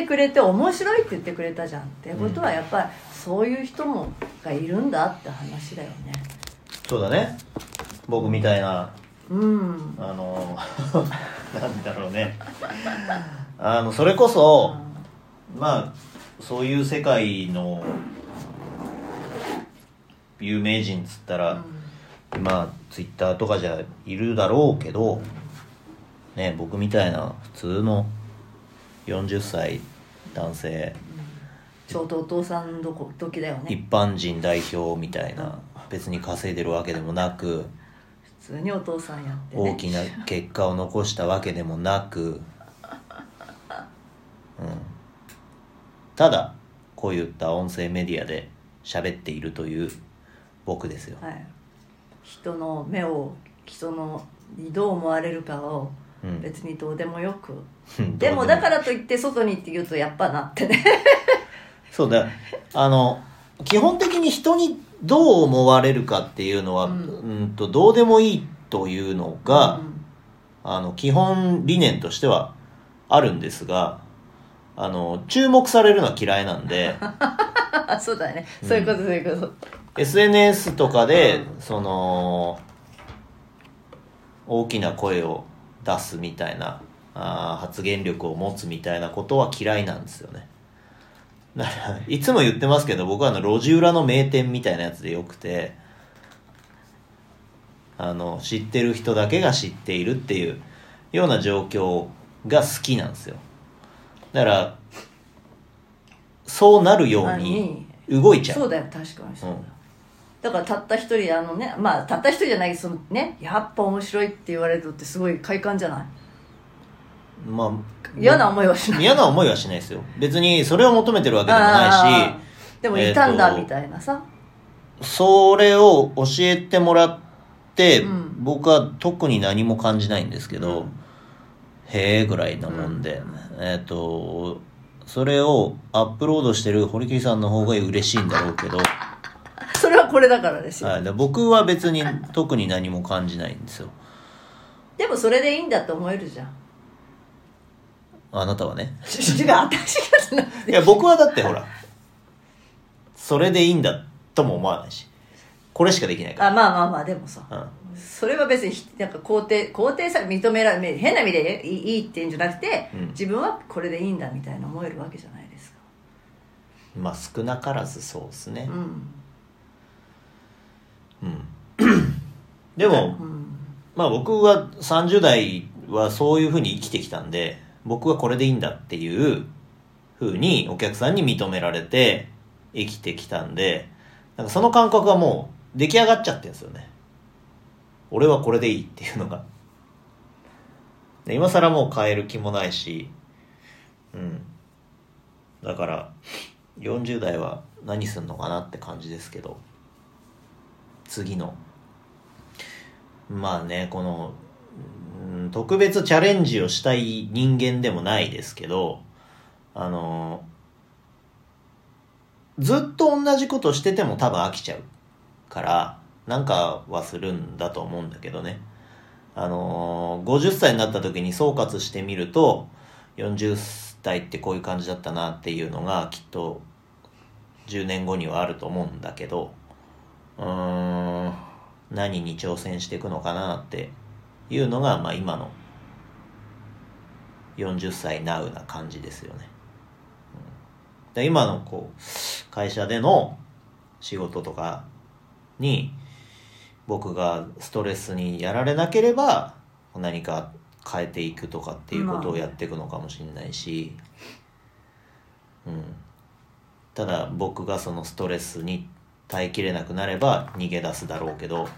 てくれて面白いって言ってくれたじゃんってことはやっぱりそういう人もがいるんだって話だよね。そうだね。僕みたいなうん。あの なんだろうね。あのそれこそまあそういう世界の有名人っつったら、まあツイッターとかじゃいるだろうけどね僕みたいな普通の40歳男性。ちょうどお父さんどこ時だよね。一般人代表みたいな別に稼いでるわけでもなく普通にお父さんやってね。大きな結果を残したわけでもなく、うん、ただこういった音声メディアで喋っているという僕ですよ。はい、人の目を人のにどう思われるかをうん。別にどうでもよく、うん。でもだからといって外にって言うとやっぱなってね。そうだあの基本的に人にどう思われるかっていうのは、ううんん、とどうでもいいというのが、うんあの基本理念としてはあるんですがあの注目されるのは嫌いなんで。あ そうだね。そういうことそういうこと、SNS とかで、うん。その大きな声を出すみたいなあー発言力を持つみたいなことは嫌いなんですよね。だからいつも言ってますけど僕はあの路地裏の名店みたいなやつでよくてあの知ってる人だけが知っているっていうような状況が好きなんですよ。だからそうなるように動いちゃう。そうだよ確かにそうだよ、うんだからたった一人あのねまあたった一人じゃないそのねやっぱ面白いって言われるのってすごい快感じゃない？まあ嫌な思いはしない。嫌な思いはしないですよ。別にそれを求めてるわけでもあないーでもいたんだえーとみたいなさ、しそれを教えてもらって、うん。僕は特に何も感じないんですけど、うん。へえぐらいなもんで、えっ、とそれをアップロードしてる堀切さんの方が嬉しいんだろうけど、これだからですよ、はい、で僕は別に特に何も感じないんですよ。でもそれでいいんだって思えるじゃん。あなたはね。違う私がいや僕はだってほらそれでいいんだとも思わないしこれしかできないかあまあまあまあでもさら、うん。それは別にひなんか肯定肯定され認められ変な意味でいいいいって言うんじゃなくて、うん。自分はこれでいいんだみたいな思えるわけじゃないですか。まあ少なからずそうですね。うんでも、うんまあ僕は30代はそういうふうに生きてきたんで僕はこれでいいんだっていうふうにお客さんに認められて生きてきたんでなんかその感覚はもう出来上がっちゃってるんですよね。俺はこれでいいっていうのが。今更もう変える気もないしうん。だから40代は何すんのかなって感じですけど。次の。まあねこの特別チャレンジをしたい人間でもないですけどあのずっと同じことしてても多分飽きちゃうからなんかはするんだと思うんだけどね。あの50歳になった時に総括してみると40代ってこういう感じだったなっていうのがきっと10年後にはあると思うんだけどうん。何に挑戦していくのかなっていうのが、まあ、今の40歳ナウな感じですよね。で今のこう会社での仕事とかに僕がストレスにやられなければ何か変えていくとかっていうことをやっていくのかもしれないし、うん、ただ僕がそのストレスに耐えきれなくなれば逃げ出すだろうけど。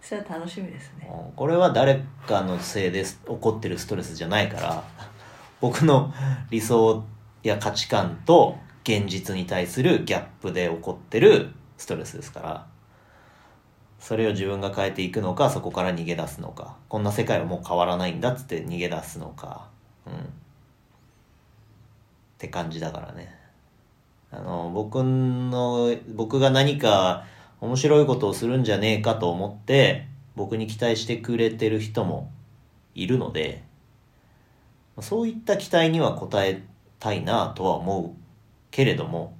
それは楽しみですね。うんこれは誰かのせいで起こってるストレスじゃないから。僕の理想や価値観と現実に対するギャップで起こってるストレスですから。それを自分が変えていくのかそこから逃げ出すのか。こんな世界はもう変わらないんだっつって逃げ出すのか。うん。って感じだからねあの僕の僕が何か面白いことをするんじゃねえかと思って僕に期待してくれてる人もいるのでそういった期待には応えたいなとは思うけれども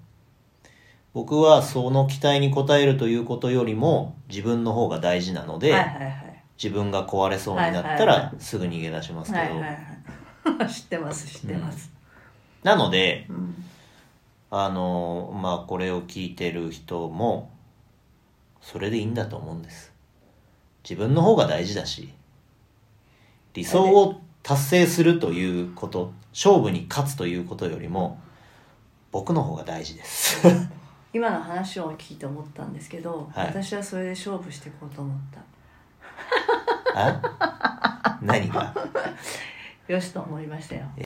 僕はその期待に応えるということよりも自分の方が大事なので、はいはいはい。自分が壊れそうになったらすぐ逃げ出しますけど、はいはいはい。知ってます知ってます、なのでうんあのまあこれを聞いてる人もそれでいいんだと思うんです。自分の方が大事だし理想を達成するということ勝負に勝つということよりも僕の方が大事です。今の話を聞いて思ったんですけど、はい。私はそれで勝負していこうと思った。あ？何が？よしと思いましたよ